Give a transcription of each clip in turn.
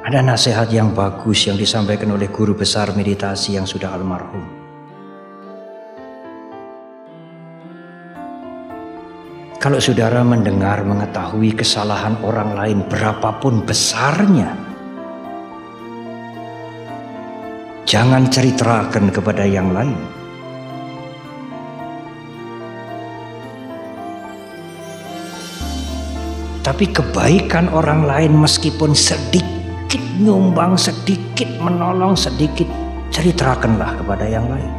Ada nasihat yang bagus yang disampaikan oleh guru besar meditasi yang sudah almarhum. Kalau saudara mendengar mengetahui kesalahan orang lain berapapun besarnya, jangan ceritakan kepada yang lain. Tapi kebaikan orang lain meskipun sedikit nyumbang, sedikit menolong, sedikit ceritakanlah kepada yang lain.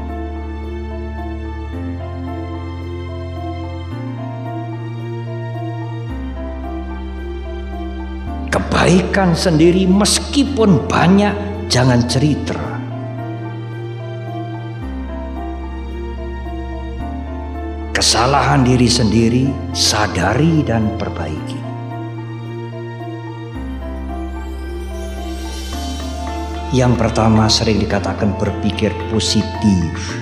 Kebaikan sendiri meskipun banyak jangan cerita. Kesalahan diri sendiri sadari dan perbaiki. Yang pertama sering dikatakan berpikir positif.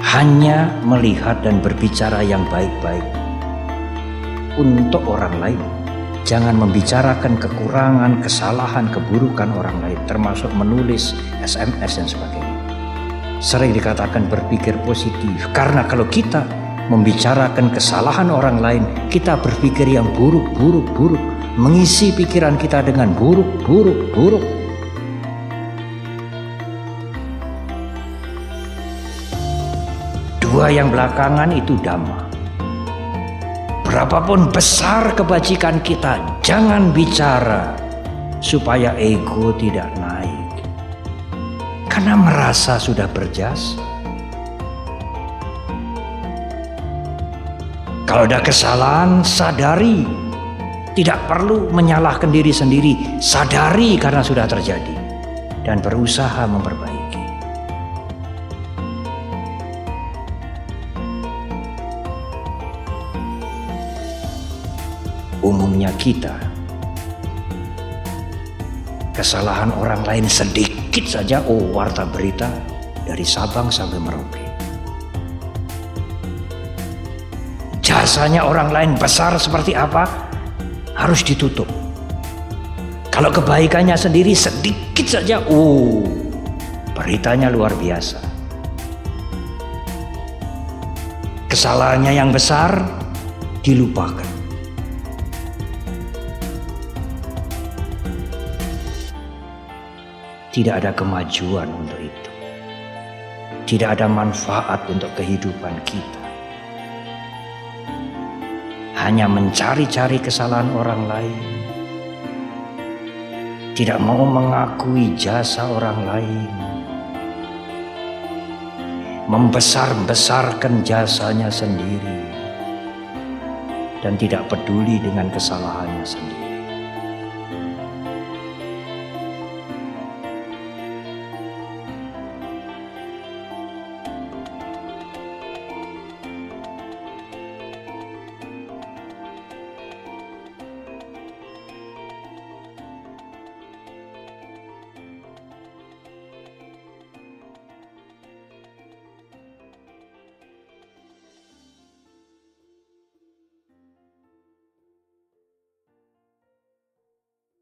Hanya melihat dan berbicara yang baik-baik untuk orang lain Jangan membicarakan kekurangan, kesalahan, keburukan orang lain, termasuk menulis SMS dan sebagainya. Sering dikatakan berpikir positif, karena kalau kita membicarakan kesalahan orang lain, kita berpikir yang buruk, buruk, buruk, mengisi pikiran kita dengan buruk, buruk, buruk. Yang belakangan itu dhamma. Berapapun besar kebajikan kita, jangan bicara supaya ego tidak naik. Karena merasa sudah berjasa. Kalau ada kesalahan, sadari. Tidak perlu menyalahkan diri sendiri, sadari karena sudah terjadi. Dan berusaha memperbaiki. Umumnya kita. Kesalahan orang lain sedikit saja oh warta berita dari Sabang sampai Merauke. Jasanya orang lain besar seperti apa harus ditutup. Kalau kebaikannya sendiri sedikit saja oh beritanya luar biasa. Kesalahannya yang besar dilupakan Tidak ada kemajuan untuk itu. Tidak ada manfaat untuk kehidupan kita. Hanya mencari-cari kesalahan orang lain. Tidak mau mengakui jasa orang lain. Membesar-besarkan jasanya sendiri. Dan tidak peduli dengan kesalahannya sendiri.